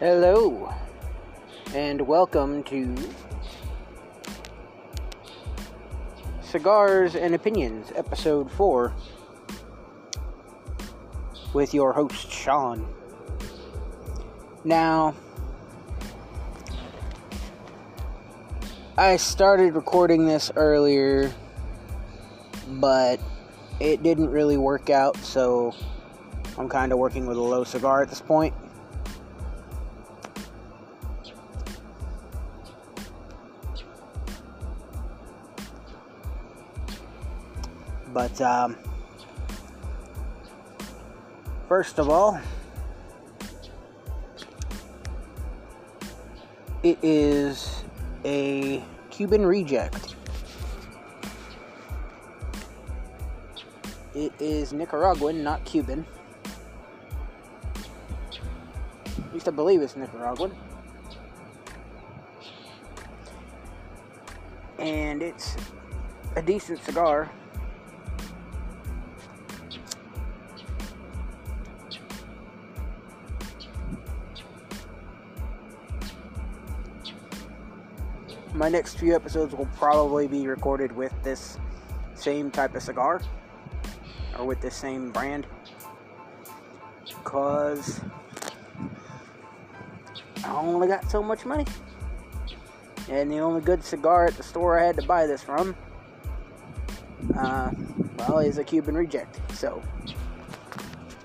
Hello, and welcome to Cigars and Opinions, Episode 4, with your host, Sean. Now, I started recording this earlier, but it didn't really work out, so I'm kind of working with a low cigar at this point. Um, first of all, it is a Cuban reject. It is Nicaraguan, not Cuban. At least I believe it's Nicaraguan. And it's a decent cigar. My next few episodes will probably be recorded with this same type of cigar or with this same brand because I only got so much money. And the only good cigar at the store I had to buy this from, uh, well, is a Cuban Reject. So,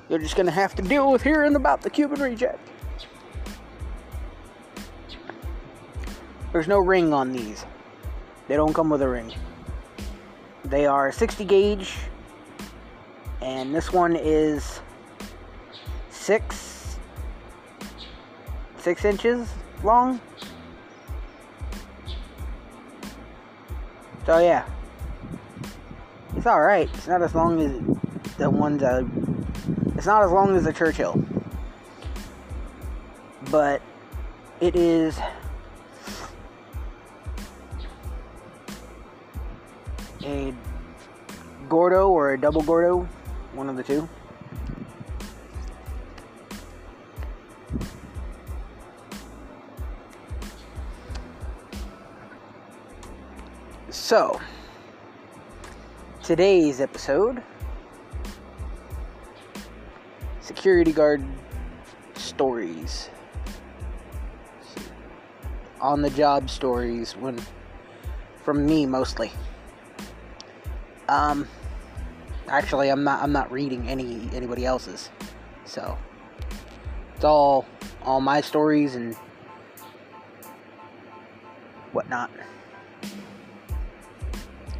you're just gonna have to deal with hearing about the Cuban Reject. There's no ring on these. They don't come with a ring. They are 60 gauge, and this one is six six inches long. So yeah, it's all right. It's not as long as the ones. Uh, it's not as long as the Churchill, but it is a Gordo or a double Gordo, one of the two. So, today's episode security guard stories. On the job stories when from me mostly. Um, actually, I'm not. I'm not reading any anybody else's. So it's all all my stories and whatnot.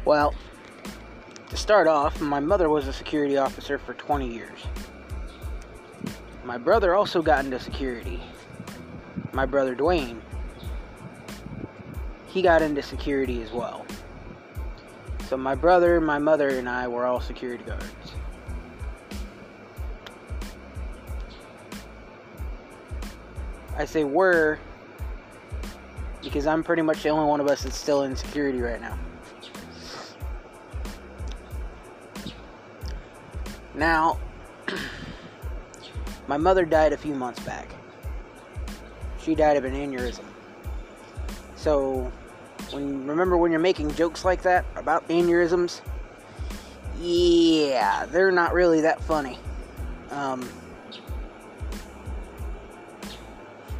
Well, to start off, my mother was a security officer for 20 years. My brother also got into security. My brother Dwayne, he got into security as well. So my brother, my mother, and I were all security guards. I say were because I'm pretty much the only one of us that's still in security right now. Now, my mother died a few months back. She died of an aneurysm. So, when remember when you're making jokes like that about aneurysms? Yeah, they're not really that funny. Um,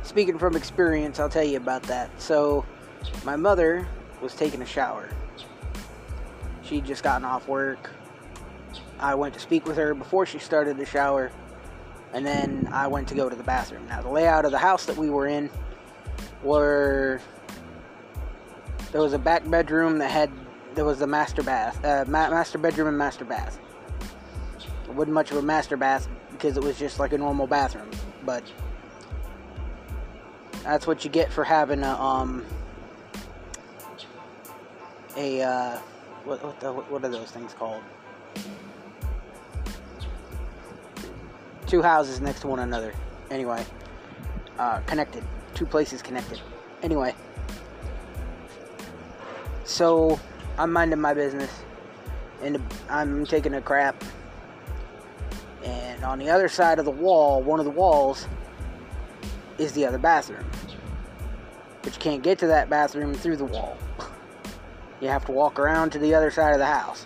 speaking from experience, I'll tell you about that. So, my mother was taking a shower. She'd just gotten off work. I went to speak with her before she started the shower, and then I went to go to the bathroom. Now, the layout of the house that we were in were there was a back bedroom that had there was a master bath, uh, ma- master bedroom and master bath. It wasn't much of a master bath because it was just like a normal bathroom, but that's what you get for having a um a uh, what what, the, what are those things called? Two houses next to one another. Anyway, uh, connected. Two places connected. Anyway, so I'm minding my business, and I'm taking a crap. And on the other side of the wall, one of the walls, is the other bathroom. But you can't get to that bathroom through the wall. You have to walk around to the other side of the house.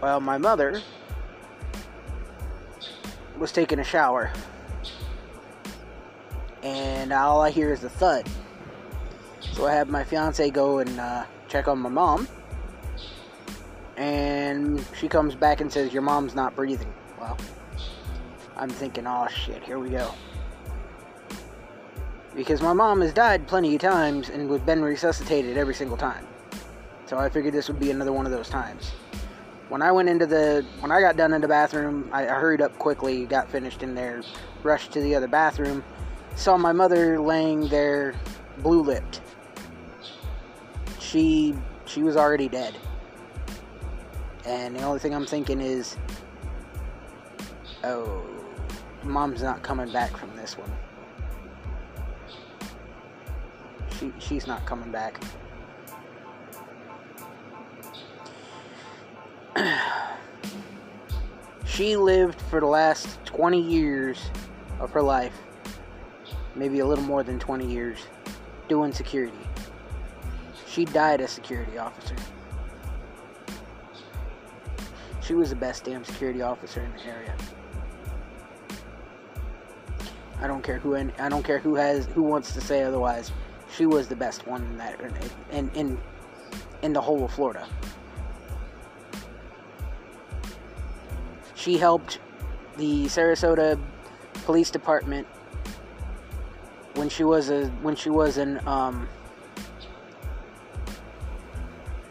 Well, my mother was taking a shower. And all I hear is a thud. So I have my fiance go and uh, check on my mom. And she comes back and says, Your mom's not breathing. Well, I'm thinking, oh shit, here we go. Because my mom has died plenty of times and was been resuscitated every single time. So I figured this would be another one of those times. When I went into the, when I got done in the bathroom, I hurried up quickly, got finished in there, rushed to the other bathroom, saw my mother laying there, blue lipped. She, she was already dead. And the only thing I'm thinking is, oh, mom's not coming back from this one. She, she's not coming back. she lived for the last 20 years of her life, maybe a little more than 20 years, doing security. She died a security officer. She was the best damn security officer in the area. I don't care who I don't care who has who wants to say otherwise. She was the best one in that in in in the whole of Florida. She helped the Sarasota Police Department when she was a when she was an um,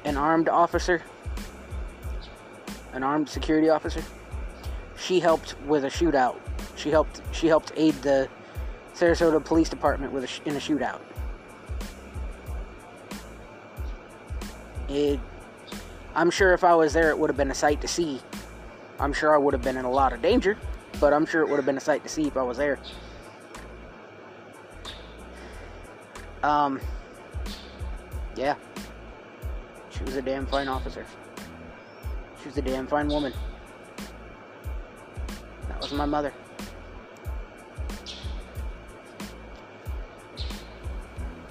an armed officer an armed security officer. She helped with a shootout. She helped. She helped aid the Sarasota Police Department with a in a shootout. It. I'm sure if I was there, it would have been a sight to see. I'm sure I would have been in a lot of danger, but I'm sure it would have been a sight to see if I was there. Um. Yeah. She was a damn fine officer. She was a damn fine woman. That was my mother.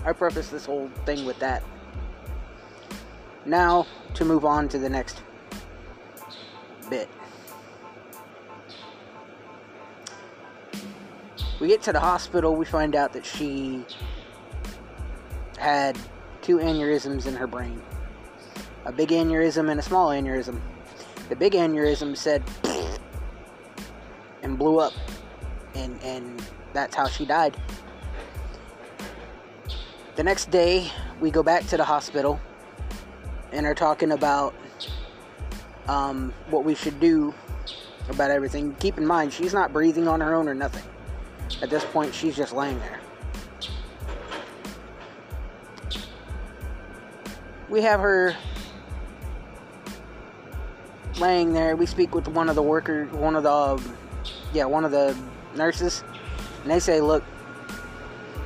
I preface this whole thing with that. Now, to move on to the next bit. We get to the hospital, we find out that she had two aneurysms in her brain a big aneurysm and a small aneurysm. The big aneurysm said and blew up, and and that's how she died. The next day, we go back to the hospital and are talking about um, what we should do about everything. Keep in mind, she's not breathing on her own or nothing. At this point, she's just laying there. We have her laying there, we speak with one of the workers, one of the, um, yeah, one of the nurses, and they say, look,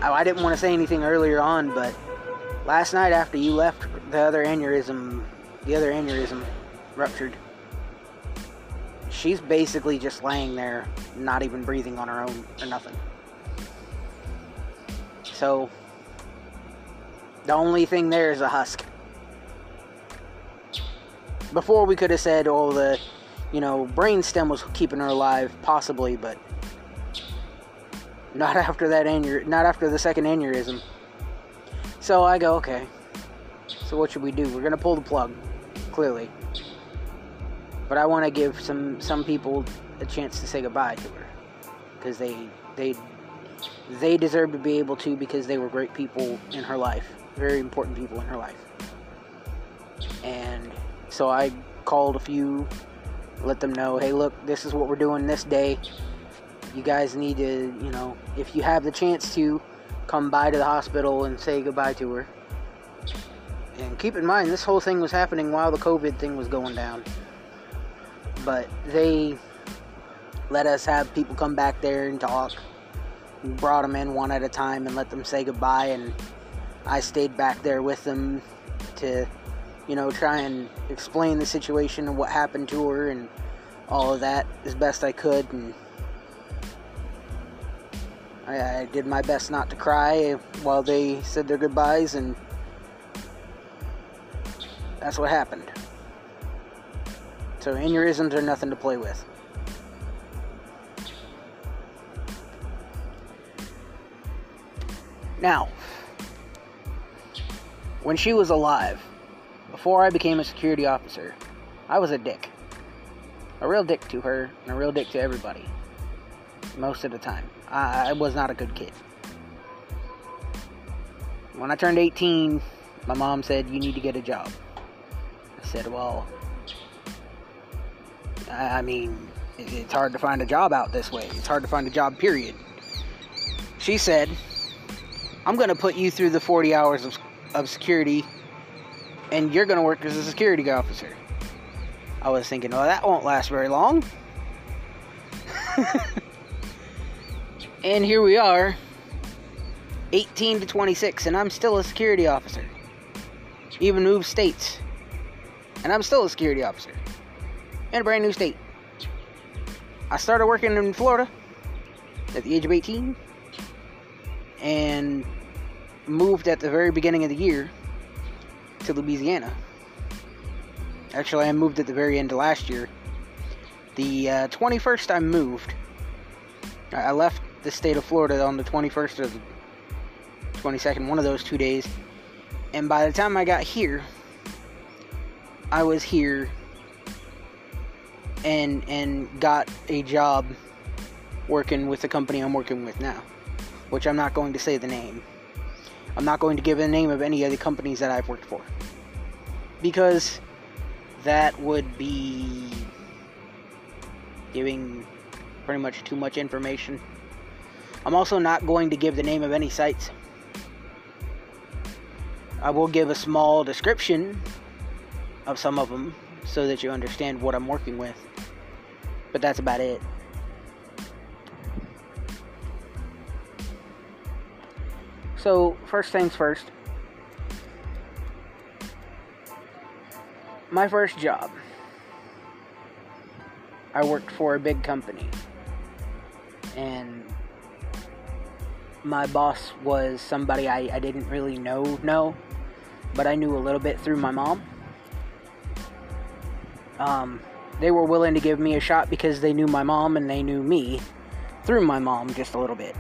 I didn't want to say anything earlier on, but last night after you left, the other aneurysm, the other aneurysm ruptured. She's basically just laying there, not even breathing on her own or nothing. So, the only thing there is a husk before we could have said, oh, the, you know, brain stem was keeping her alive, possibly, but not after that aneur- not after the second aneurysm. So I go, okay. So what should we do? We're gonna pull the plug, clearly. But I want to give some some people a chance to say goodbye to her, because they they they deserve to be able to because they were great people in her life, very important people in her life, so I called a few, let them know, hey, look, this is what we're doing this day. You guys need to, you know, if you have the chance to, come by to the hospital and say goodbye to her. And keep in mind, this whole thing was happening while the COVID thing was going down. But they let us have people come back there and talk. We brought them in one at a time and let them say goodbye. And I stayed back there with them to you know, try and explain the situation and what happened to her and all of that as best I could, and I, I did my best not to cry while they said their goodbyes, and that's what happened. So aneurysms are nothing to play with. Now, when she was alive, before I became a security officer, I was a dick. A real dick to her, and a real dick to everybody. Most of the time. I, I was not a good kid. When I turned 18, my mom said, You need to get a job. I said, Well, I, I mean, it, it's hard to find a job out this way. It's hard to find a job, period. She said, I'm going to put you through the 40 hours of, of security, and you're going to work as a security officer. I was thinking, well, that won't last very long. and here we are, 18 to 26, and I'm still a security officer. Even moved states, and I'm still a security officer in a brand new state. I started working in Florida at the age of 18 and moved at the very beginning of the year to Louisiana. Actually, I moved at the very end of last year. The uh, 21st, I moved. I left the state of Florida on the 21st or the 22nd, one of those two days. And by the time I got here, I was here and and got a job working with the company I'm working with now, which I'm not going to say the name. I'm not going to give the name of any of the companies that I've worked for because that would be giving pretty much too much information. I'm also not going to give the name of any sites. I will give a small description of some of them so that you understand what I'm working with. But that's about it. So, first things first. My first job. I worked for a big company. And my boss was somebody I, I didn't really know, know, but I knew a little bit through my mom. Um, they were willing to give me a shot because they knew my mom and they knew me through my mom just a little bit.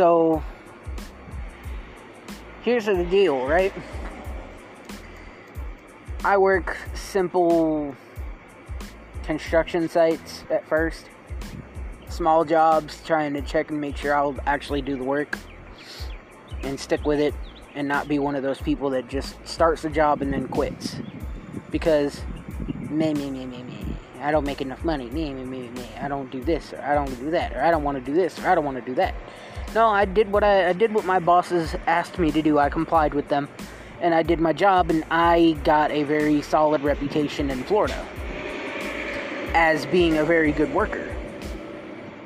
So, here's the deal, right? I work simple construction sites at first, small jobs, trying to check and make sure I'll actually do the work and stick with it and not be one of those people that just starts the job and then quits. Because me, me, me, me, me. I don't make enough money. Me, me, me, me. I don't do this or I don't do that or I don't want to do this or I don't want to do that. No, I did what I, I did what my bosses asked me to do. I complied with them and I did my job and I got a very solid reputation in Florida as being a very good worker.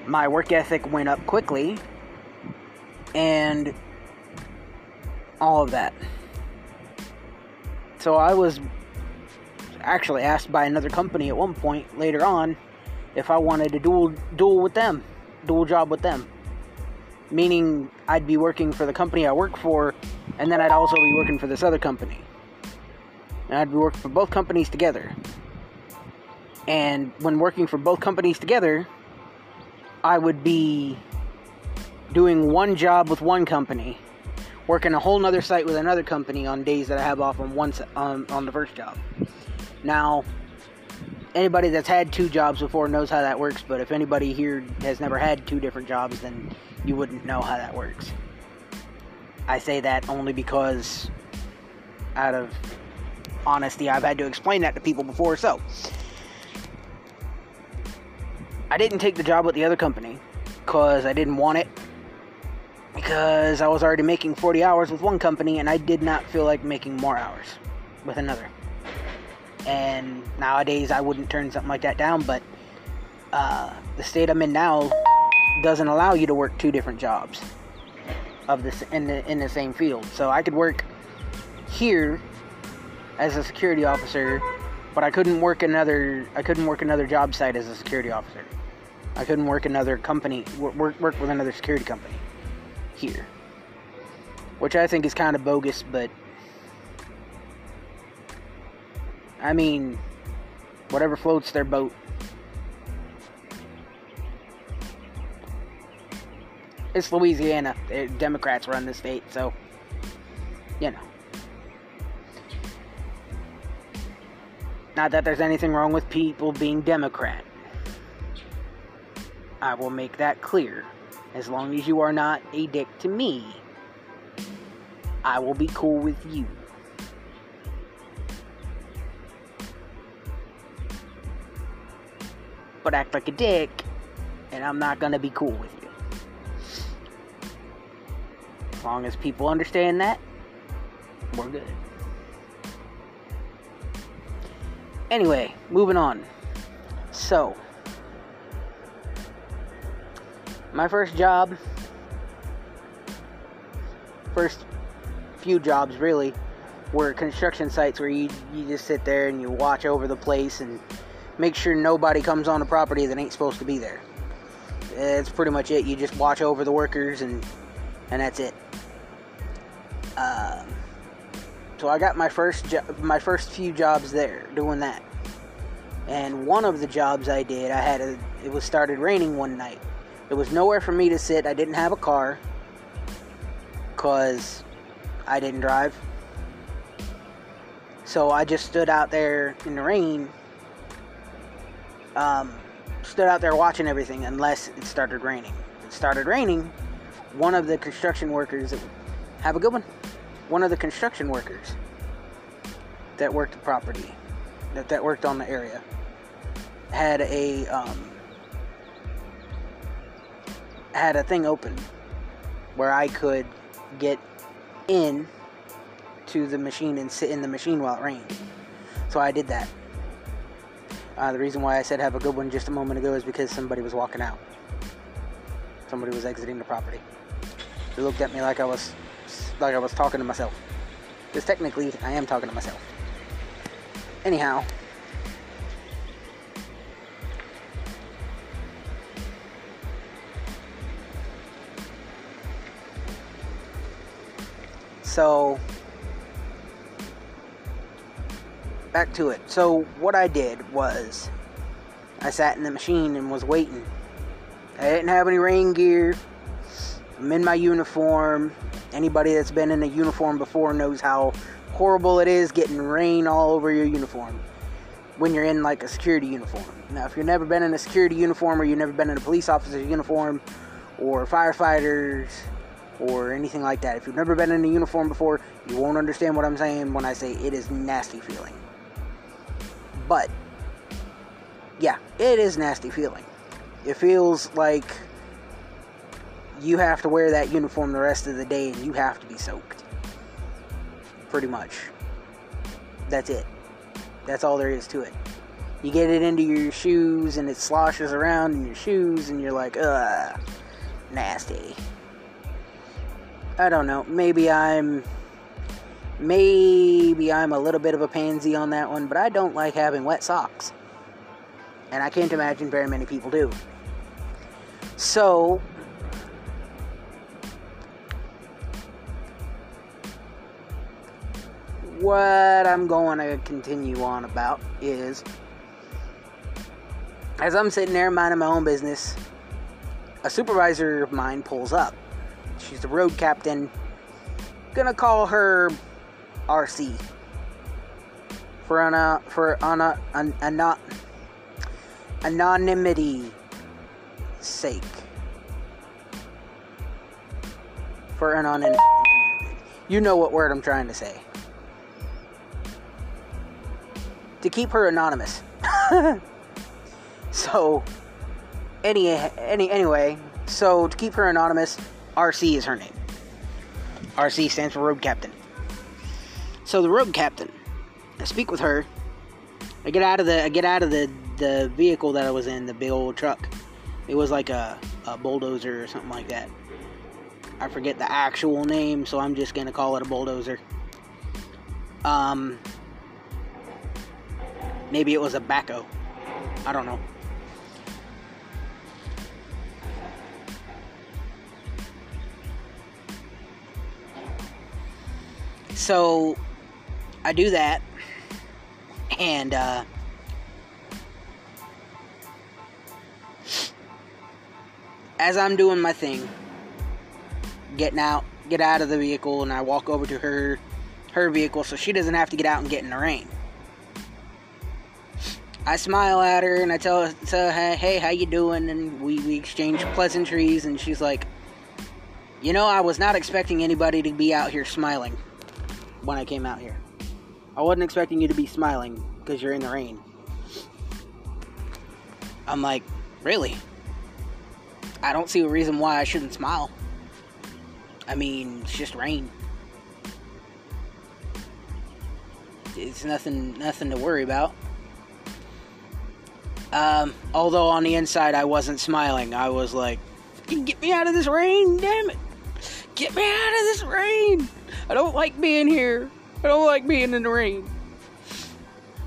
My work ethic went up quickly and all of that. So I was actually asked by another company at one point later on if I wanted to dual dual with them, dual job with them. Meaning I'd be working for the company I work for and then I'd also be working for this other company. And I'd be working for both companies together. And when working for both companies together, I would be doing one job with one company, working a whole nother site with another company on days that I have off on one on, on the first job. Now, anybody that's had two jobs before knows how that works, but if anybody here has never had two different jobs, then you wouldn't know how that works. I say that only because, out of honesty, I've had to explain that to people before. So, I didn't take the job with the other company because I didn't want it. Because I was already making 40 hours with one company and I did not feel like making more hours with another. And nowadays I wouldn't turn something like that down, but uh, the state I'm in now doesn't allow you to work two different jobs of this in the in the same field. So I could work here as a security officer but I couldn't work another I couldn't work another job site as a security officer. I couldn't work another company work work with another security company here, which I think is kind of bogus. But I mean, whatever floats their boat. It's Louisiana. Democrats run the state, so you know. Not that there's anything wrong with people being Democrat. I will make that clear. As long as you are not a dick to me, I will be cool with you. But act like a dick, and I'm not gonna be cool with you. Long as people understand that, we're good. Anyway, moving on. So, my first job, first few jobs really, were construction sites where you, you just sit there and you watch over the place and make sure nobody comes on the property that ain't supposed to be there. That's pretty much it. You just watch over the workers and and that's it. Um, so I got my first jo- my first few jobs there doing that. And one of the jobs I did, I had a it was started raining one night. There was nowhere for me to sit. I didn't have a car cuz I didn't drive. So I just stood out there in the rain. Um, stood out there watching everything unless it started raining. It started raining. One of the construction workers have a good one one of the construction workers that worked the property, that, that worked on the area, had a um, had a thing open where I could get in to the machine and sit in the machine while it rained. So I did that. Uh, the reason why I said have a good one just a moment ago is because somebody was walking out. Somebody was exiting the property. They looked at me like I was like I was talking to myself. Because technically, I am talking to myself. Anyhow. So, back to it. So, what I did was, I sat in the machine and was waiting. I didn't have any rain gear. I'm in my uniform. Anybody that's been in a uniform before knows how horrible it is getting rain all over your uniform when you're in like a security uniform. Now, if you've never been in a security uniform or you've never been in a police officer's uniform or firefighters or anything like that, if you've never been in a uniform before, you won't understand what I'm saying when I say it is nasty feeling. But yeah, it is nasty feeling. It feels like you have to wear that uniform the rest of the day and you have to be soaked. Pretty much. That's it. That's all there is to it. You get it into your shoes and it sloshes around in your shoes and you're like, ugh, nasty. I don't know. Maybe I'm. Maybe I'm a little bit of a pansy on that one, but I don't like having wet socks. And I can't imagine very many people do. So, what I'm going to continue on about is as I'm sitting there minding my own business, a supervisor of mine pulls up. She's the road captain. Gonna call her RC for an uh, for an, uh, an, an, an anonymity sake. For an anonymity. You know what word I'm trying to say. To keep her anonymous. so, any, any, anyway, so to keep her anonymous, RC is her name. RC stands for Road Captain. So the Road Captain, I speak with her. I get out of the I get out of the the vehicle that I was in, the big old truck. It was like a, a bulldozer or something like that. I forget the actual name, so I'm just gonna call it a bulldozer. Um, Maybe it was a backhoe. I don't know. So I do that, and uh, as I'm doing my thing, getting out, get out of the vehicle, and I walk over to her her vehicle so she doesn't have to get out and get in the rain. I smile at her and I tell her, hey, how you doing? And we, we exchange pleasantries, and she's like, you know, I was not expecting anybody to be out here smiling when I came out here. I wasn't expecting you to be smiling because you're in the rain. I'm like, really? I don't see a reason why I shouldn't smile. I mean, it's just rain. It's nothing nothing to worry about. Um, although on the inside I wasn't smiling. I was like, get me out of this rain, damn it. Get me out of this rain. I don't like being here. I don't like being in the rain.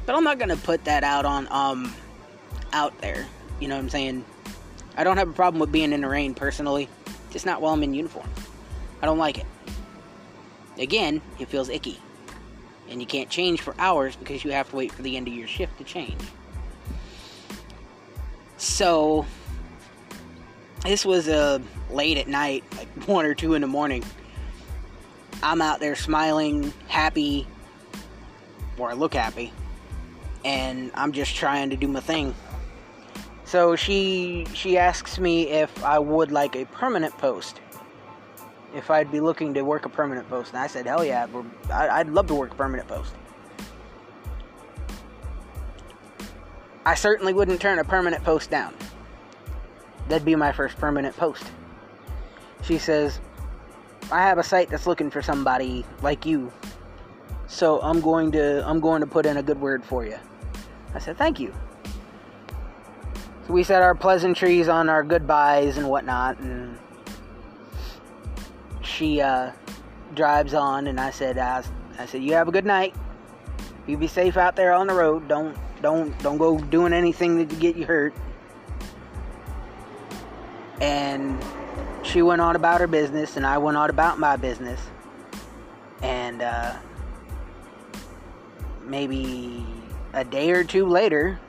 But I'm not gonna put that out on um out there. You know what I'm saying? I don't have a problem with being in the rain personally. Just not while I'm in uniform. I don't like it. Again, it feels icky. And you can't change for hours because you have to wait for the end of your shift to change. So, this was uh, late at night, like 1 or 2 in the morning. I'm out there smiling, happy, or I look happy, and I'm just trying to do my thing. So she she asks me if I would like a permanent post. If I'd be looking to work a permanent post, and I said, "Hell yeah, I'd love to work a permanent post." I certainly wouldn't turn a permanent post down. That'd be my first permanent post. She says, I have a site that's looking for somebody like you. So I'm going to I'm going to put in a good word for you. I said, Thank you. So we said our pleasantries on our goodbyes and whatnot and she uh, drives on and I said I, I said, You have a good night. You be safe out there on the road. Don't don't don't go doing anything to get you hurt. And she went on about her business, and I went on about my business. And uh, maybe a day or two later,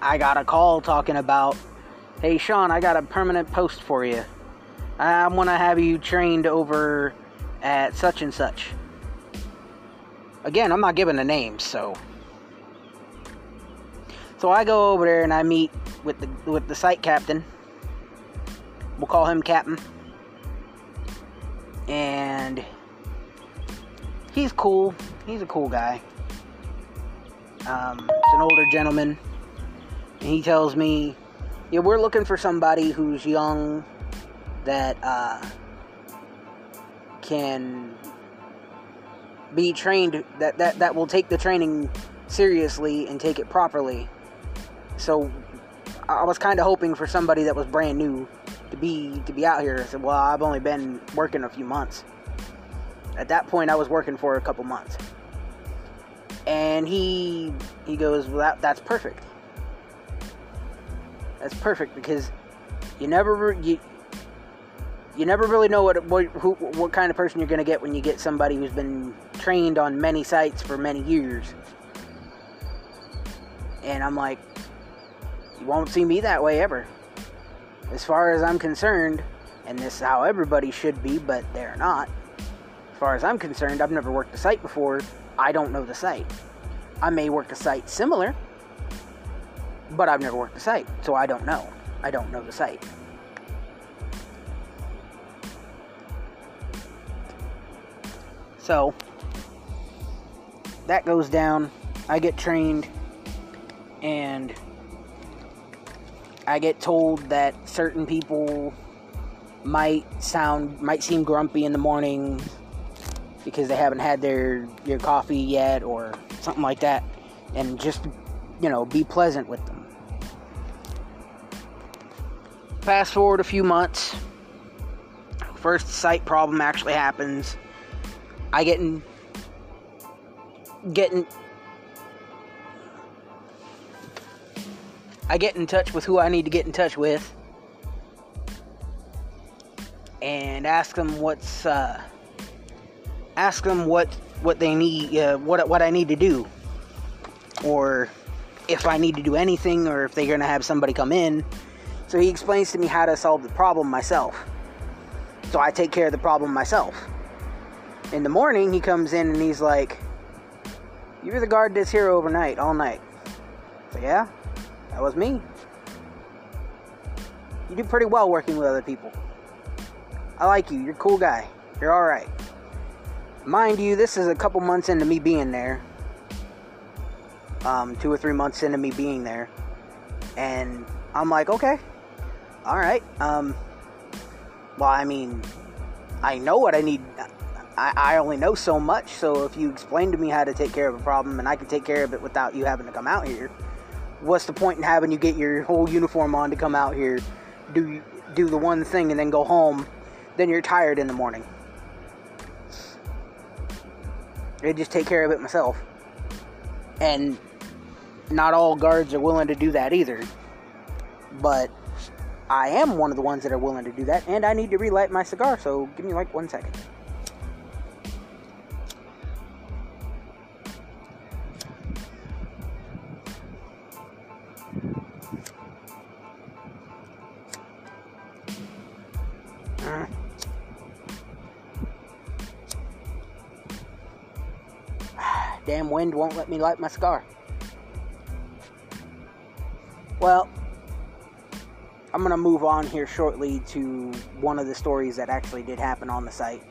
I got a call talking about, hey, Sean, I got a permanent post for you. I want to have you trained over at such and such. Again, I'm not giving the names, so. So I go over there and I meet with the with the site captain We'll call him Captain. And he's cool. He's a cool guy. Um, it's an older gentleman. And he tells me, yeah, we're looking for somebody who's young that uh, can be trained, that, that, that will take the training seriously and take it properly. So I was kind of hoping for somebody that was brand new to be to be out here. I said, well, I've only been working a few months. At that point, I was working for a couple months, and he he goes, well, that, that's perfect. That's perfect because you never you you never really know what what who, what kind of person you're going to get when you get somebody who's been trained on many sites for many years. And I'm like, you won't see me that way ever as far as I'm concerned, and this is how everybody should be, but they're not. As far as I'm concerned, I've never worked a site before. I don't know the site. I may work a site similar, but I've never worked a site, so I don't know. I don't know the site. So, that goes down. I get trained, and I get told that certain people might sound might seem grumpy in the morning because they haven't had their your coffee yet or something like that and just you know be pleasant with them. Fast forward a few months. First sight problem actually happens I getting getting I get in touch with who I need to get in touch with and ask them what's uh, ask them what what they need uh, what what I need to do or if I need to do anything or if they're going to have somebody come in. So he explains to me how to solve the problem myself. So I take care of the problem myself. In the morning, he comes in and he's like, You were the guard that's here overnight, all night. So, yeah, that was me. You do pretty well working with other people. I like you. You're a cool guy. You're alright. Mind you, this is a couple months into me being there um, two or three months into me being there, and I'm like, okay, all right. Um, well, I mean, I know what I need. I, I only know so much, so if you explain to me how to take care of a problem and I can take care of it without you having to come out here, what's the point in having you get your whole uniform on to come out here, do do the one thing and then go home, then you're tired in the morning. I just take care of it myself. And not all guards are willing to do that either. But I am one of the ones that are willing to do that, and I need to relight my cigar, so give me like one second. Wind won't let me light my cigar. Well, I'm going to move on here shortly to one of the stories that actually did happen on the site.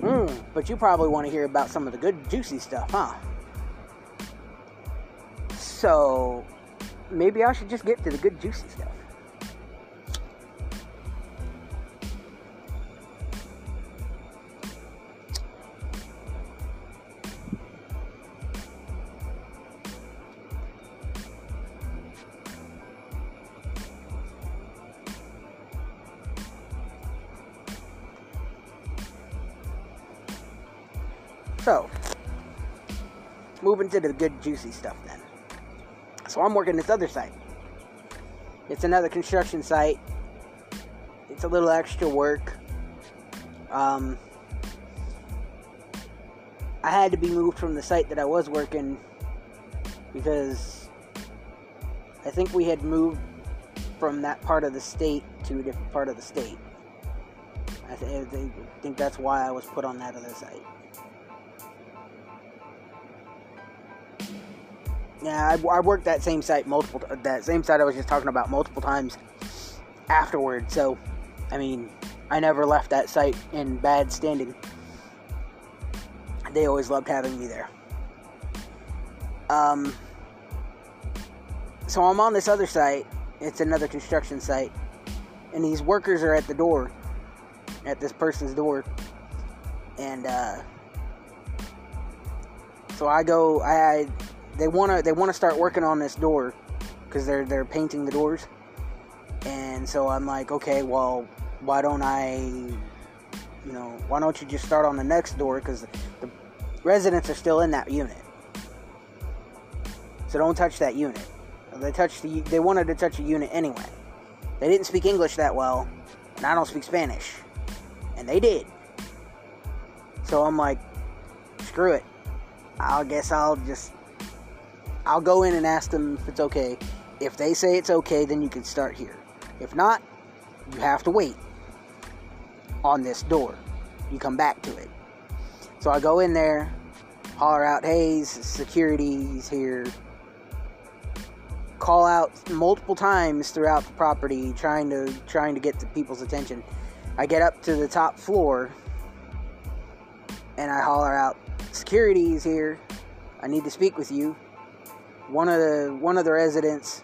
Hmm, but you probably want to hear about some of the good, juicy stuff, huh? So, maybe I should just get to the good, juicy stuff. So, moving to the good juicy stuff then. So I'm working this other site. It's another construction site. It's a little extra work. Um, I had to be moved from the site that I was working because I think we had moved from that part of the state to a different part of the state. I, th- I think that's why I was put on that other site. Yeah, I, I, worked that same site multiple. That same site I was just talking about multiple times afterward. So, I mean, I never left that site in bad standing. They always loved having me there. Um, so I'm on this other site. It's another construction site, and these workers are at the door, at this person's door, and uh, so I go. I they want to they want to start working on this door because they're they're painting the doors. And so I'm like, okay, well, why don't I, you know, why don't you just start on the next door because the residents are still in that unit. So don't touch that unit. They touched the they wanted to touch a unit anyway. They didn't speak English that well, and I don't speak Spanish. And they did. So I'm like, screw it. I guess I'll just I'll go in and ask them if it's okay. If they say it's okay, then you can start here. If not, you have to wait on this door. You come back to it. So I go in there, holler out, hey, security's here. Call out multiple times throughout the property, trying to trying to get the people's attention. I get up to the top floor and I holler out, security's here. I need to speak with you one of the one of the residents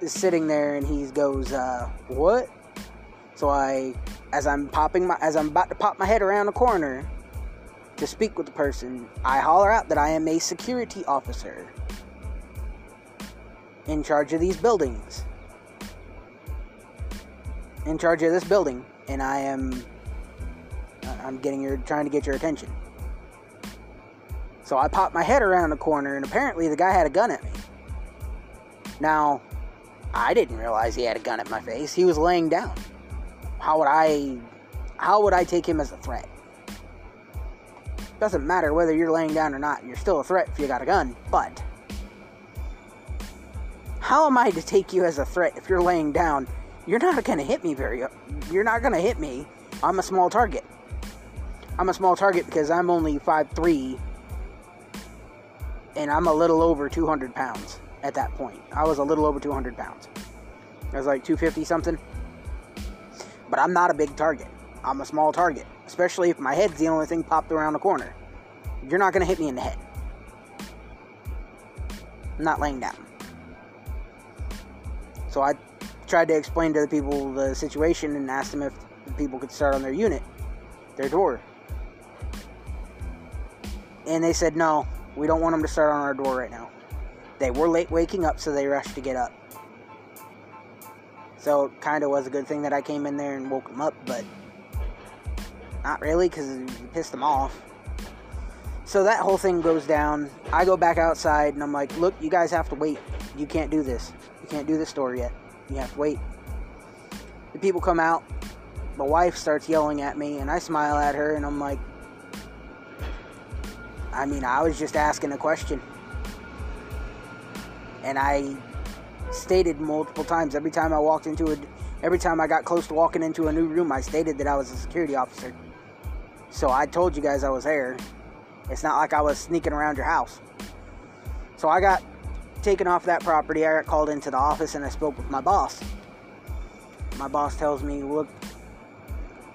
is sitting there and he goes, uh, "What?" So I, as I'm popping my, as I'm about to pop my head around the corner to speak with the person, I holler out that I am a security officer in charge of these buildings, in charge of this building and I am I'm getting your trying to get your attention. So I popped my head around the corner, and apparently the guy had a gun at me. Now, I didn't realize he had a gun at my face. He was laying down. How would I how would I take him as a threat? Doesn't matter whether you're laying down or not, you're still a threat if you got a gun, but how am I to take you as a threat if you're laying down? You're not to hit me very you're not to hit me. I'm a small target. I'm a small target because I'm only 5'3 and I'm a little over 200 pounds at that point. I was a little over 200 pounds. I was like 250 something. But I'm not a big target. I'm a small target, especially if my head's the only thing popped around the corner. You're not going to hit me in the head. I'm not laying down. So I tried to explain to the people the situation and asked them if the people could start on their unit, their door. And they said, no, we don't want them to start on our door right now. They were late waking up, so they rushed to get up. So kind of was a good thing that I came in there and woke them up, but not really because it pissed them off. So that whole thing goes down. I go back outside and I'm like, look, you guys have to wait. You can't do this. You can't do this door yet. You have to wait. The people come out. My wife starts yelling at me, and I smile at her, and I'm like, I mean, I was just asking a question. And I stated multiple times every time I walked into a every time I got close to walking into a new room, I stated that I was a security officer. So I told you guys I was there. It's not like I was sneaking around your house. So I got taken off that property. I got called into the office and I spoke with my boss. My boss tells me, "Look,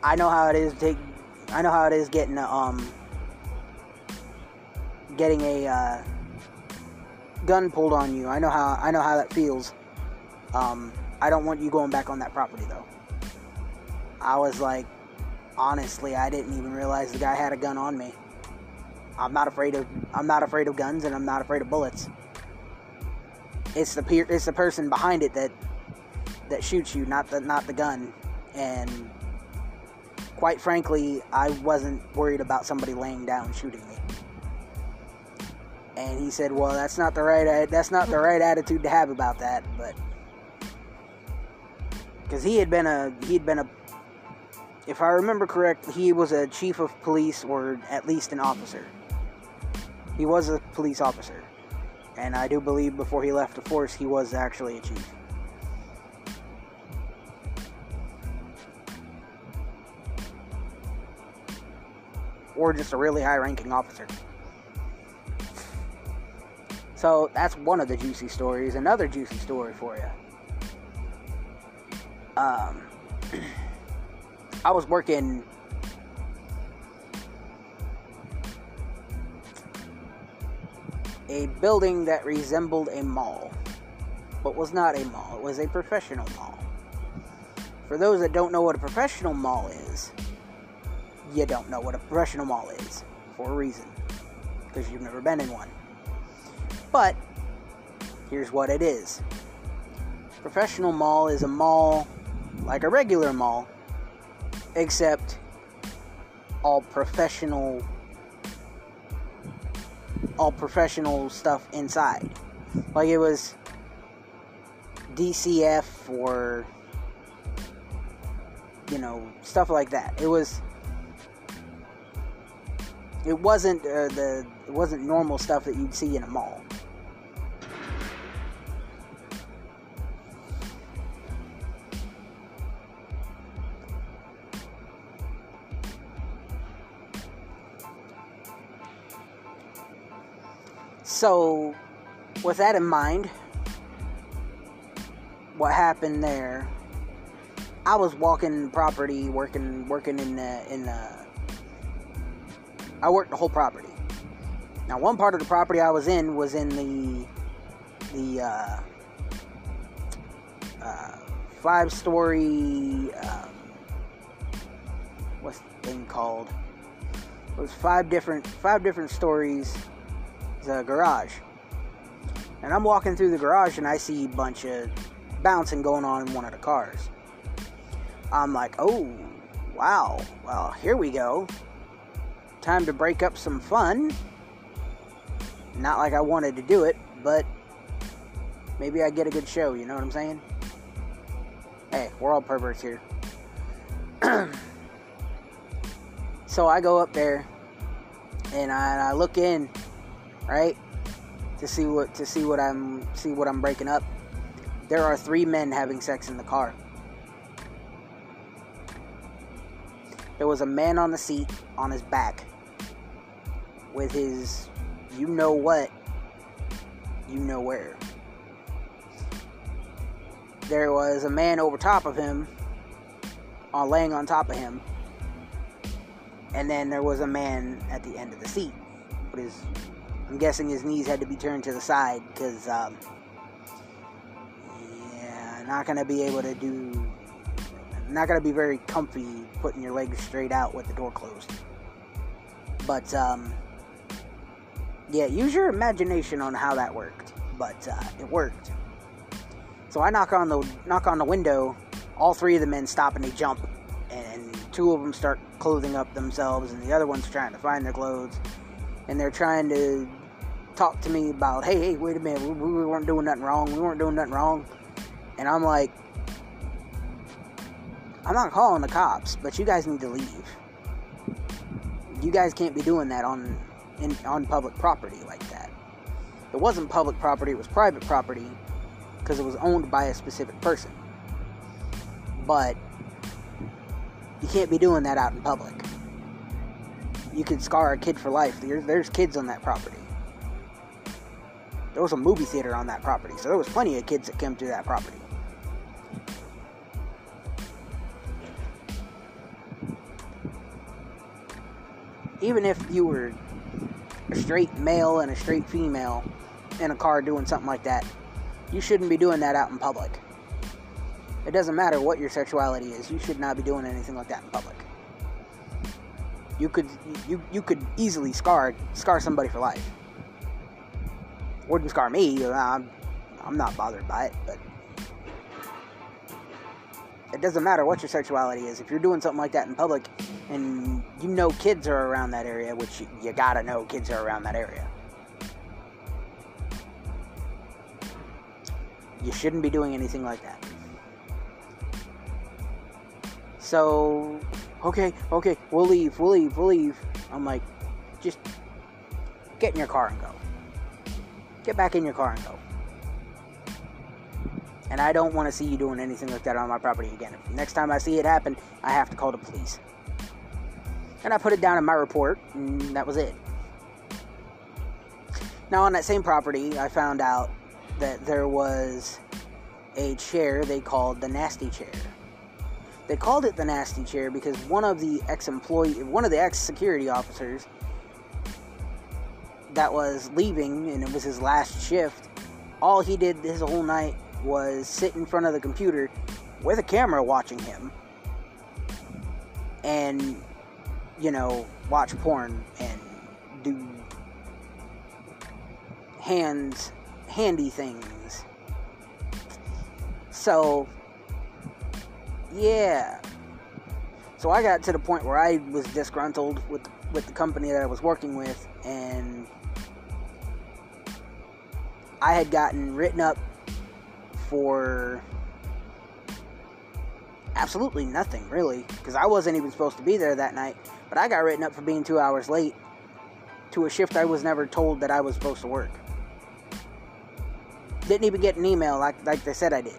I know how it is take I know how it is getting a, um getting a uh, gun pulled on you. I know how I know how that feels. Um, I don't want you going back on that property though. I was like, honestly, I didn't even realize the guy had a gun on me. I'm not afraid of I'm not afraid of guns and I'm not afraid of bullets. It's the pe- it's the person behind it that that shoots you, not the not the gun. And quite frankly, I wasn't worried about somebody laying down shooting and he said, "Well, that's not the right that's not the right attitude to have about that." But because he had been a he'd been a if I remember correct, he was a chief of police or at least an officer. He was a police officer, and I do believe before he left the force, he was actually a chief. Or just a really high ranking officer. So that's one of the juicy stories. Another juicy story for you. Um, I was working. A building that resembled a mall, but was not a mall. It was a professional mall. For those that don't know what a professional mall is, you don't know what a professional mall is for a reason, because you've never been in one. But here's what it is professional mall is a mall like a regular mall, except all professional all professional stuff inside. Like it was DCF or you know stuff like that. It was it wasn't uh, the it wasn't normal stuff that you'd see in a mall. So, with that in mind, what happened there? I was walking property, working, working in the in the. I worked the whole property. Now, one part of the property I was in was in the the uh, uh, five story. Um, what's the thing called? It was five different five different stories the garage. And I'm walking through the garage and I see a bunch of bouncing going on in one of the cars. I'm like, oh, wow, well, here we go. Time to break up some fun. Not like I wanted to do it, but maybe I get a good show, you know what I'm saying? Hey, we're all perverts here. so I go up there and I, I look in, right? To see what to see what I'm see what I'm breaking up. There are three men having sex in the car. There was a man on the seat on his back with his you know what, you know where. There was a man over top of him, on uh, laying on top of him, and then there was a man at the end of the seat. with his, I'm guessing his knees had to be turned to the side because, um, yeah, not gonna be able to do, not gonna be very comfy putting your legs straight out with the door closed. But um, yeah, use your imagination on how that worked, but uh, it worked. So I knock on the knock on the window. All three of the men stop and they jump, and two of them start clothing up themselves, and the other one's trying to find their clothes, and they're trying to talk to me about, hey, hey, wait a minute, we, we weren't doing nothing wrong, we weren't doing nothing wrong, and I'm like, I'm not calling the cops, but you guys need to leave. You guys can't be doing that on in, on public property like that. It wasn't public property, it was private property because it was owned by a specific person. But you can't be doing that out in public. You could scar a kid for life. There's, there's kids on that property. There was a movie theater on that property, so there was plenty of kids that came through that property. Even if you were a straight male and a straight female in a car doing something like that, you shouldn't be doing that out in public. It doesn't matter what your sexuality is, you should not be doing anything like that in public. You could you you could easily scar scar somebody for life. Wouldn't scar me. I'm, I'm not bothered by it, but it doesn't matter what your sexuality is. If you're doing something like that in public, and you know kids are around that area, which you, you gotta know kids are around that area. You shouldn't be doing anything like that. So, okay, okay, we'll leave, we'll leave, we'll leave. I'm like, just get in your car and go. Get back in your car and go. And I don't want to see you doing anything like that on my property again. Next time I see it happen, I have to call the police. And I put it down in my report, and that was it. Now, on that same property, I found out that there was a chair they called the nasty chair. They called it the nasty chair because one of the ex-employee, one of the ex-security officers that was leaving, and it was his last shift. All he did this whole night was sit in front of the computer with a camera watching him, and you know, watch porn and do hands, handy things. So, yeah. So I got to the point where I was disgruntled with with the company that I was working with, and I had gotten written up for absolutely nothing, really, because I wasn't even supposed to be there that night. But I got written up for being two hours late to a shift I was never told that I was supposed to work. Didn't even get an email like, like they said I did.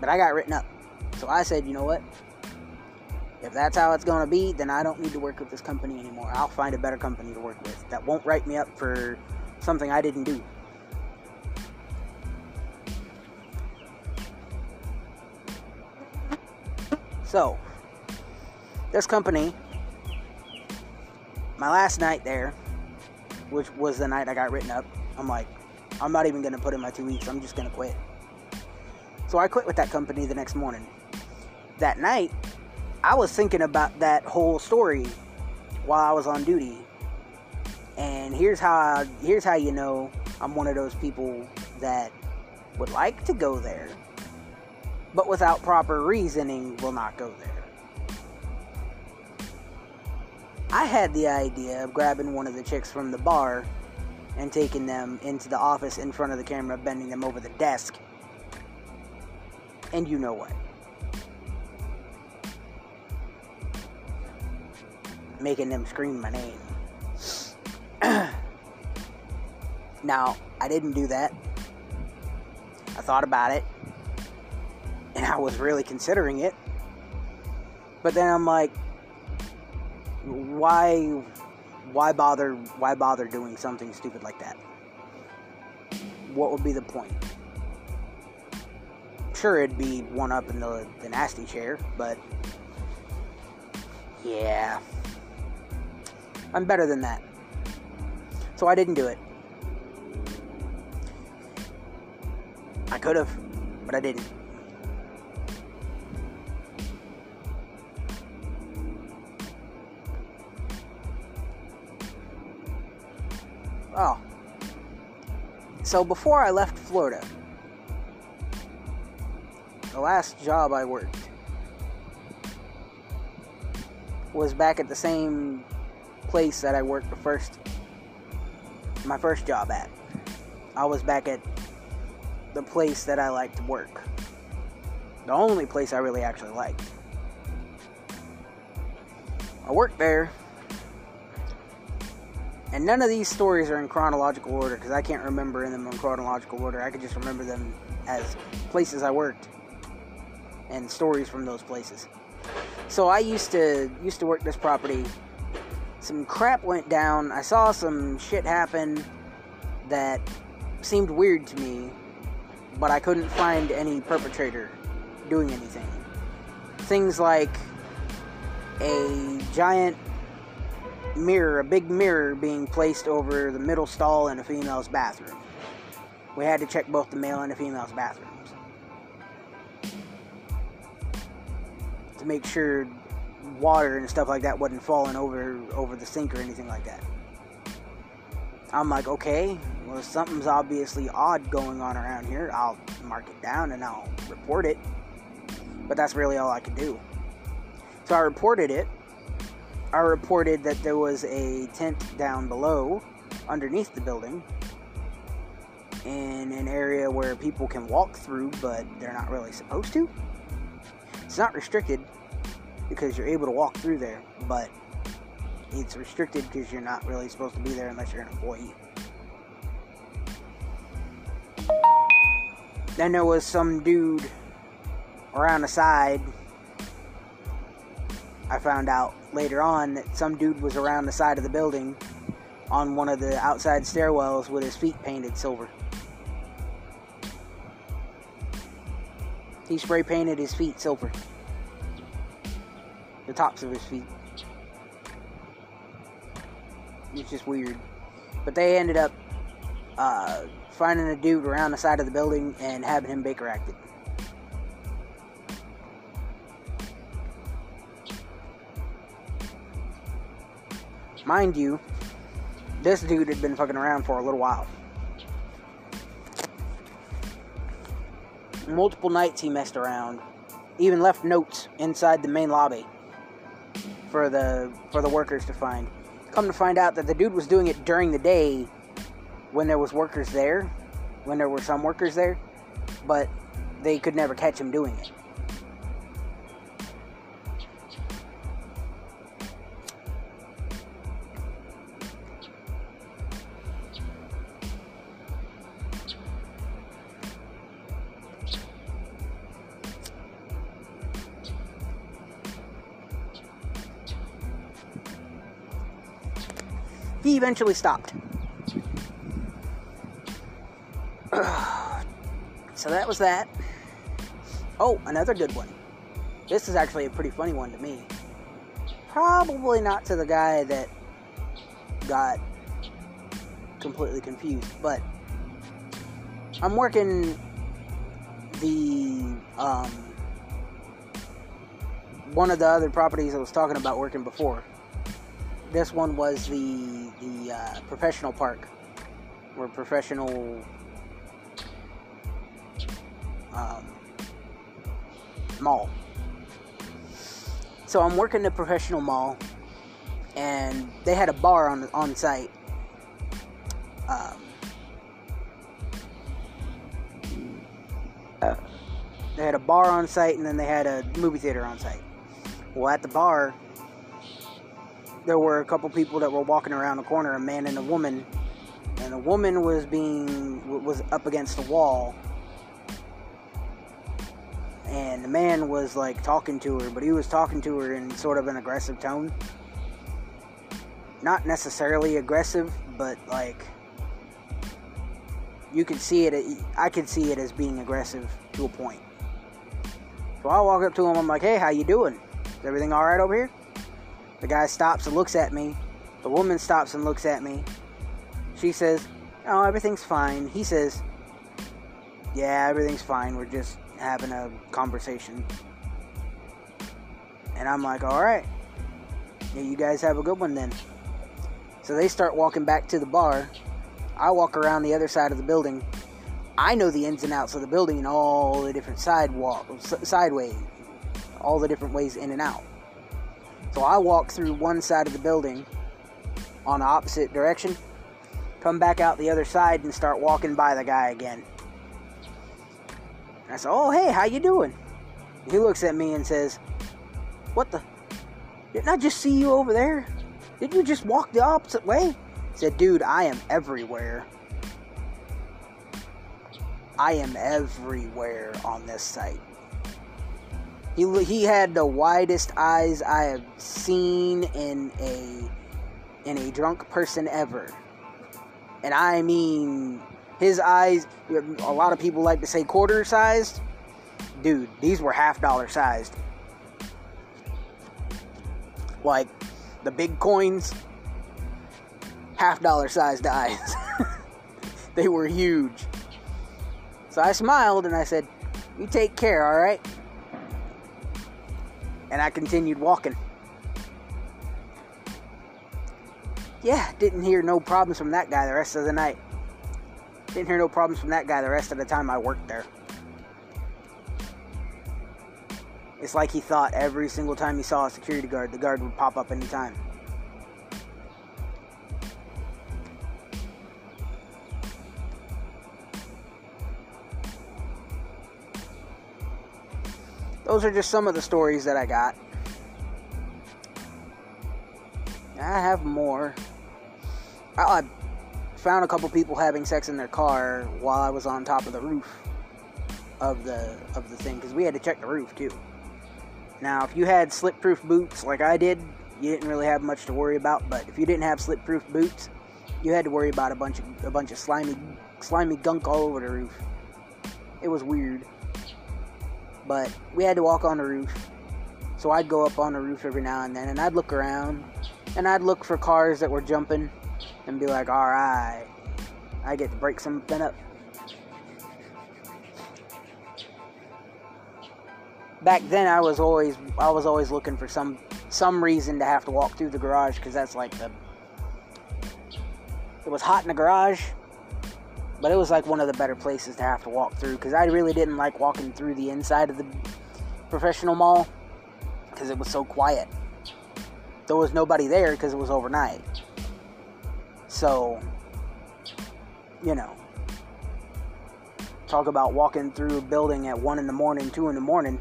But I got written up. So I said, you know what? If that's how it's going to be, then I don't need to work with this company anymore. I'll find a better company to work with that won't write me up for something I didn't do. So, this company, my last night there, which was the night I got written up, I'm like, I'm not even going to put in my two weeks. I'm just going to quit. So I quit with that company the next morning. That night, I was thinking about that whole story while I was on duty. And here's how I, here's how you know I'm one of those people that would like to go there, but without proper reasoning will not go there. I had the idea of grabbing one of the chicks from the bar and taking them into the office in front of the camera, bending them over the desk. And you know what? Making them scream my name. now, I didn't do that. I thought about it. And I was really considering it. But then I'm like, why why bother why bother doing something stupid like that? What would be the point? Sure it'd be one up in the, the nasty chair, but yeah. I'm better than that. So I didn't do it. I could have, but I didn't. Oh. So before I left Florida, the last job I worked was back at the same place that I worked the first my first job at. I was back at the place that I liked to work. The only place I really actually liked. I worked there and none of these stories are in chronological order because I can't remember them in chronological order. I could just remember them as places I worked and stories from those places. So I used to used to work this property. Some crap went down. I saw some shit happen that seemed weird to me, but I couldn't find any perpetrator doing anything. Things like a giant mirror, a big mirror being placed over the middle stall in a female's bathroom. We had to check both the male and the female's bathrooms to make sure water and stuff like that wasn't falling over over the sink or anything like that. I'm like, okay, well something's obviously odd going on around here. I'll mark it down and I'll report it. But that's really all I could do. So I reported it I reported that there was a tent down below, underneath the building, in an area where people can walk through, but they're not really supposed to. It's not restricted because you're able to walk through there, but it's restricted because you're not really supposed to be there unless you're an employee. Then there was some dude around the side I found out later on that some dude was around the side of the building on one of the outside stairwells with his feet painted silver. He spray painted his feet silver. The tops of his feet. It's just weird. But they ended up uh, finding a dude around the side of the building and having him Baker acted. Mind you, this dude had been fucking around for a little while. Multiple nights he messed around, even left notes inside the main lobby for the for the workers to find. Come to find out that the dude was doing it during the day when there was workers there, when there were some workers there, but they could never catch him doing it. Eventually stopped. so that was that. Oh, another good one. This is actually a pretty funny one to me. Probably not to the guy that got completely confused, but I'm working the um, one of the other properties I was talking about working before. This one was the the uh, professional park, or professional um, mall. So I'm working the professional mall, and they had a bar on on site. Um, uh, they had a bar on site, and then they had a movie theater on site. Well, at the bar, there were a couple people that were walking around the corner, a man and a woman, and the woman was being was up against the wall and the man was like talking to her, but he was talking to her in sort of an aggressive tone. Not necessarily aggressive, but like you could see it. I could see it as being aggressive to a point. So I walk up to him. I'm like, "Hey, how you doing? Is everything all right over here?" The guy stops and looks at me. The woman stops and looks at me. She says, "Oh, everything's fine." He says, "Yeah, everything's fine. We're just having a conversation. And I'm like, all right. Yeah, you guys have a good one then. So they start walking back to the bar. I walk around the other side of the building. I know the ins and outs of the building and all the different sidewalk, sideways, all the different ways in and out. So I walk through one side of the building on opposite direction, come back out the other side and start walking by the guy again. I said, "Oh, hey, how you doing?" He looks at me and says, "What the? Didn't I just see you over there? Did you just walk the opposite way?" I said, "Dude, I am everywhere. I am everywhere on this site." He he had the widest eyes I have seen in a in a drunk person ever. And I mean his eyes, a lot of people like to say quarter sized. Dude, these were half dollar sized. Like the big coins, half dollar sized eyes. they were huge. So I smiled and I said, You take care, alright? And I continued walking. Yeah, didn't hear no problems from that guy the rest of the night. Didn't hear no problems from that guy the rest of the time I worked there. It's like he thought every single time he saw a security guard, the guard would pop up anytime. Those are just some of the stories that I got. I have more. I, found a couple people having sex in their car while I was on top of the roof of the of the thing because we had to check the roof too. Now, if you had slip-proof boots like I did, you didn't really have much to worry about. But if you didn't have slip-proof boots, you had to worry about a bunch of a bunch of slimy slimy gunk all over the roof. It was weird. But we had to walk on the roof. So I'd go up on the roof every now and then and I'd look around and I'd look for cars that were jumping and be like, all right, I get to break something up. Back then, I was always I was always looking for some some reason to have to walk through the garage because that's like the it was hot in the garage, but it was like one of the better places to have to walk through because I really didn't like walking through the inside of the professional mall because it was so quiet. There was nobody there because it was overnight. So, you know, talk about walking through a building at 1 in the morning, 2 in the morning.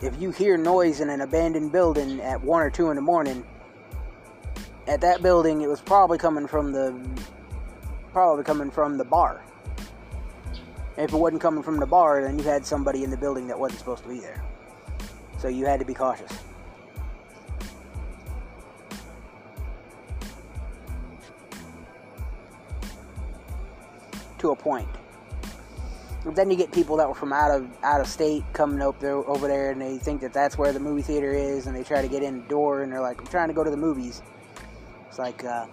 If you hear noise in an abandoned building at 1 or 2 in the morning, at that building, it was probably coming from the probably coming from the bar. if it wasn't coming from the bar, then you had somebody in the building that wasn't supposed to be there. So you had to be cautious. to a point. But then you get people that were from out of out of state coming up there over there, and they think that that's where the movie theater is, and they try to get in the door, and they're like, "I'm trying to go to the movies." It's like, uh,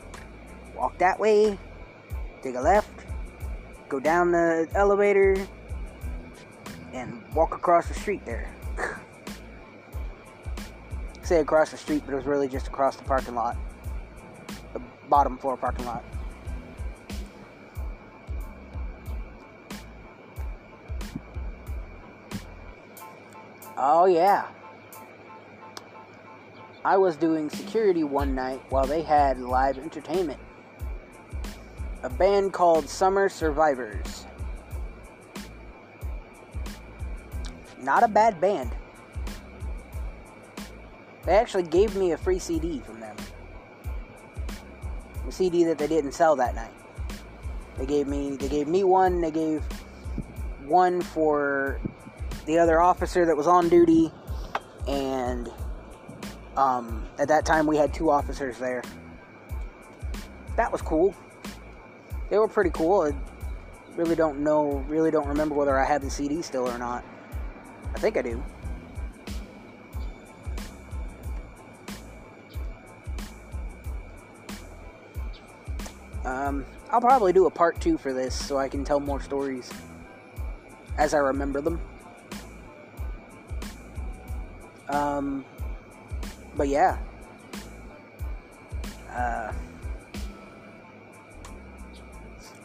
walk that way, take a left, go down the elevator, and walk across the street there. Say across the street, but it was really just across the parking lot, the bottom floor parking lot. Oh, yeah. I was doing security one night while they had live entertainment. A band called Summer Survivors. Not a bad band. They actually gave me a free CD from them. A CD that they didn't sell that night. They gave me they gave me one, they gave one for the other officer that was on duty and um, at that time we had two officers there. That was cool. They were pretty cool. I really don't know, really don't remember whether I have the CD still or not. I think I do. Um, I'll probably do a part two for this so I can tell more stories as I remember them. Um, but yeah. Uh,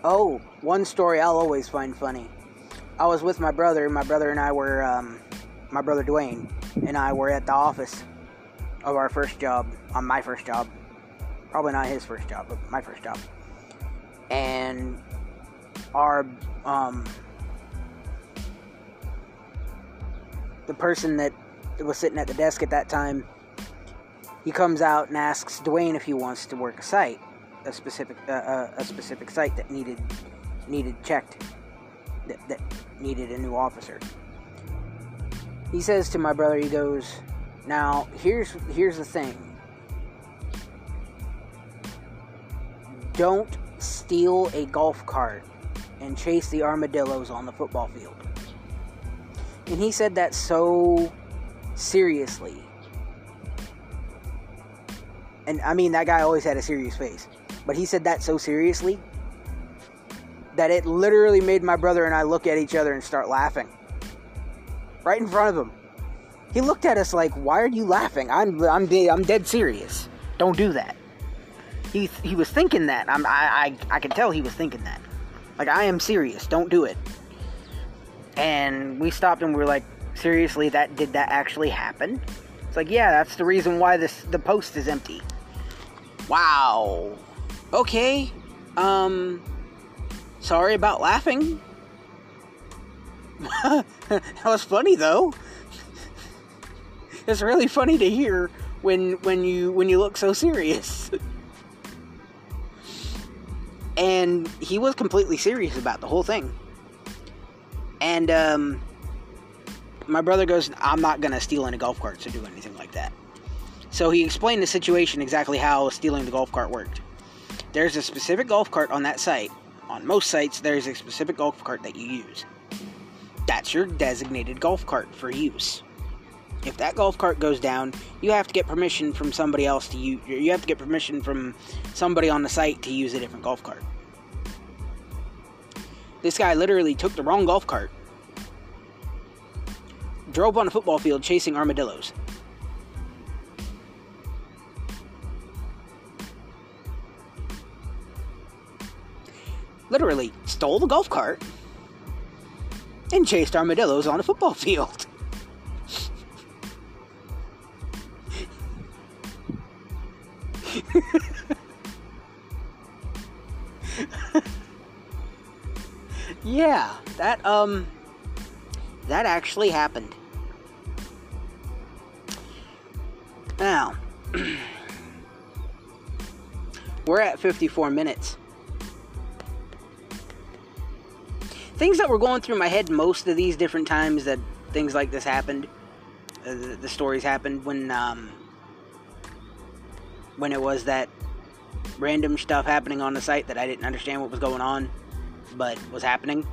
oh, one story I'll always find funny. I was with my brother. My brother and I were, um, my brother Dwayne and I were at the office of our first job, on my first job. Probably not his first job, but my first job. And our, um, the person that was sitting at the desk at that time he comes out and asks Dwayne if he wants to work a site, a specific uh, uh, a specific site that needed needed checked, that, that needed a new officer. He says to my brother, he goes, "Now here's here's the thing. Don't steal a golf cart and chase the armadillos on the football field." And he said that so seriously and I mean, that guy always had a serious face. But he said that so seriously that it literally made my brother and I look at each other and start laughing. Right in front of him. He looked at us like, "Why are you laughing? I'm I'm I'm dead serious. Don't do that." He he was thinking that. I'm I I I can tell he was thinking that. Like I am serious. Don't do it. And we stopped and we were like, "Seriously, that did that actually happen?" It's like, "Yeah, that's the reason why this the post is empty." Wow. Okay. Um. Sorry about laughing. that was funny though. It's really funny to hear when when you when you look so serious. and he was completely serious about the whole thing. And um my brother goes, "I'm not gonna steal any golf carts or do anything like that." So he explained the situation exactly how stealing the golf cart worked. There's a specific golf cart on that site. On most sites, there's a specific golf cart that you use. That's your designated golf cart for use. If that golf cart goes down, you have to get permission from somebody else to use. You have to get permission from somebody on the site to use a different golf cart. This guy literally took the wrong golf cart, drove on a football field chasing armadillos. Literally stole the golf cart and chased armadillos on a football field. yeah, that um that actually happened. Now, we're at 54 minutes. Things that were going through my head most of these different times that things like this happened, uh, the, the, stories happened when um, when it was that random stuff happening on the site that I didn't understand what was going on, but was happening.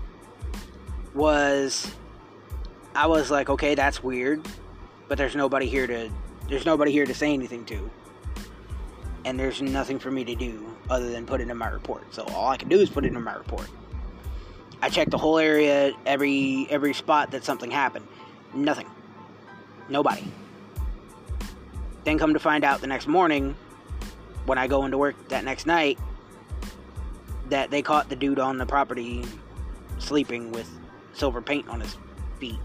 Was I was like, okay, that's weird, but there's nobody here to there's nobody here to say anything to, and there's nothing for me to do other than put it in my report. So all I can do is put it in my report. I checked the whole area, every every spot that something happened. Nothing. Nobody. Then come to find out the next morning, when I go into work that next night, that they caught the dude on the property sleeping with silver paint on his feet.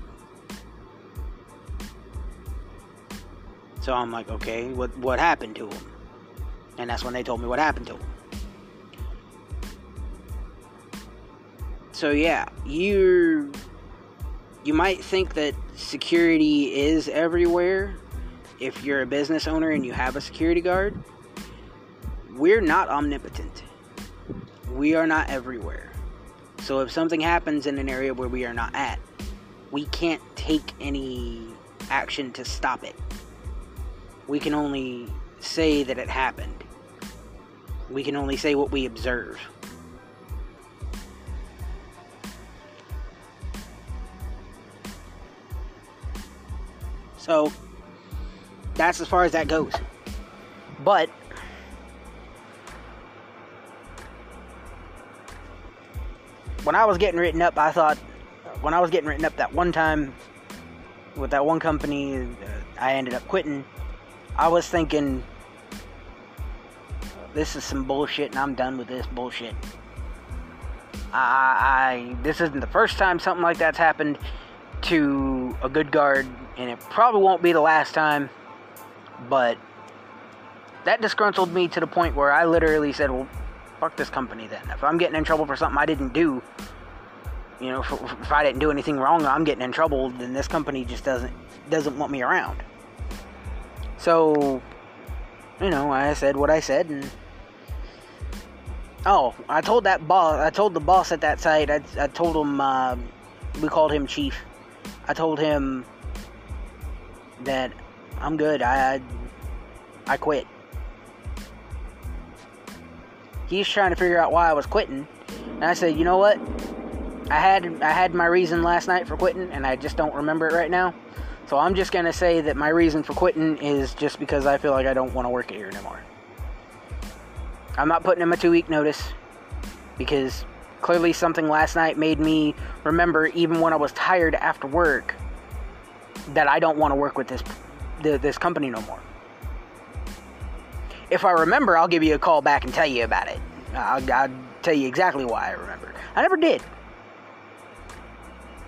So I'm like, okay, what what happened to him? And that's when they told me what happened to him. So yeah, you you might think that security is everywhere if you're a business owner and you have a security guard. We're not omnipotent. We are not everywhere. So if something happens in an area where we are not at, we can't take any action to stop it. We can only say that it happened. We can only say what we observe. So that's as far as that goes. But when I was getting written up, I thought when I was getting written up that one time with that one company, uh, I ended up quitting. I was thinking, this is some bullshit, and I'm done with this bullshit. I, I this isn't the first time something like that's happened to a good guard, and it probably won't be the last time. But that disgruntled me to the point where I literally said, "Well, fuck this company then. If I'm getting in trouble for something I didn't do, you know, if, if I didn't do anything wrong, I'm getting in trouble. Then this company just doesn't doesn't want me around." So, you know, I said what I said, and oh, I told that boss, I told the boss at that site, I, I told him, uh, we called him chief. I told him that I'm good. I I, quit. He's trying to figure out why I was quitting, and I said, you know what? I had I had my reason last night for quitting, and I just don't remember it right now. So I'm just gonna say that my reason for quitting is just because I feel like I don't want to work here anymore. I'm not putting him a two week notice because clearly something last night made me remember, even when I was tired after work, that I don't want to work with this this company no more. If I remember, I'll give you a call back and tell you about it. I'll, I'll tell you exactly why I remember. I never did.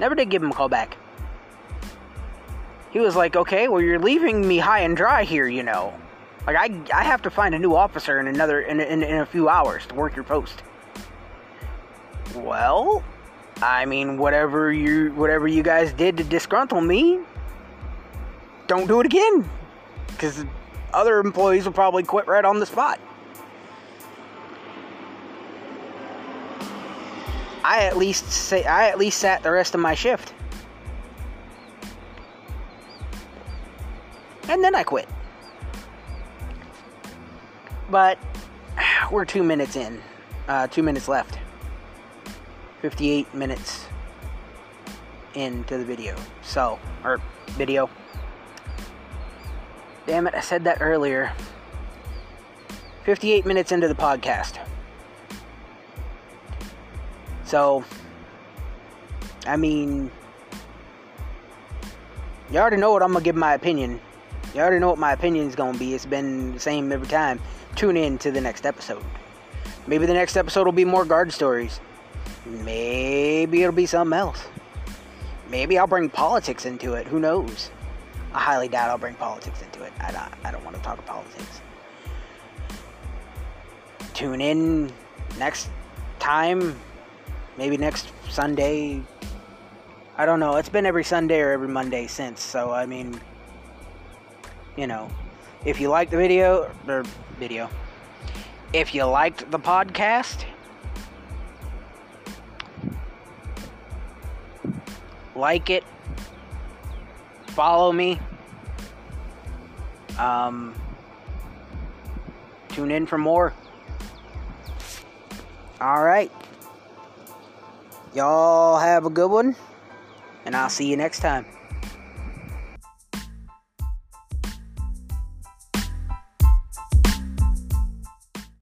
Never did give him a call back he was like, okay, well, you're leaving me high and dry here, you know. Like, I, I have to find a new officer in another, in, in, in a few hours to work your post. Well, I mean, whatever you, whatever you guys did to disgruntle me, don't do it again. Because other employees will probably quit right on the spot. I at least say I at least sat the rest of my shift. and then I quit. But we're two minutes in, uh, two minutes left. 58 minutes into the video. So, or video. Damn it, I said that earlier. 58 minutes into the podcast. So, I mean, you already know what I'm gonna give my opinion you already know what my opinion is going to be. It's been the same every time. Tune in to the next episode. Maybe the next episode will be more guard stories. Maybe it'll be something else. Maybe I'll bring politics into it. Who knows? I highly doubt I'll bring politics into it. I don't, I don't want to talk politics. Tune in next time. Maybe next Sunday. I don't know. It's been every Sunday or every Monday since. So, I mean, you know, if you like the video or video, if you liked the podcast, like it, follow me, um, tune in for more. All right. Y'all have a good one, and I'll see you next time.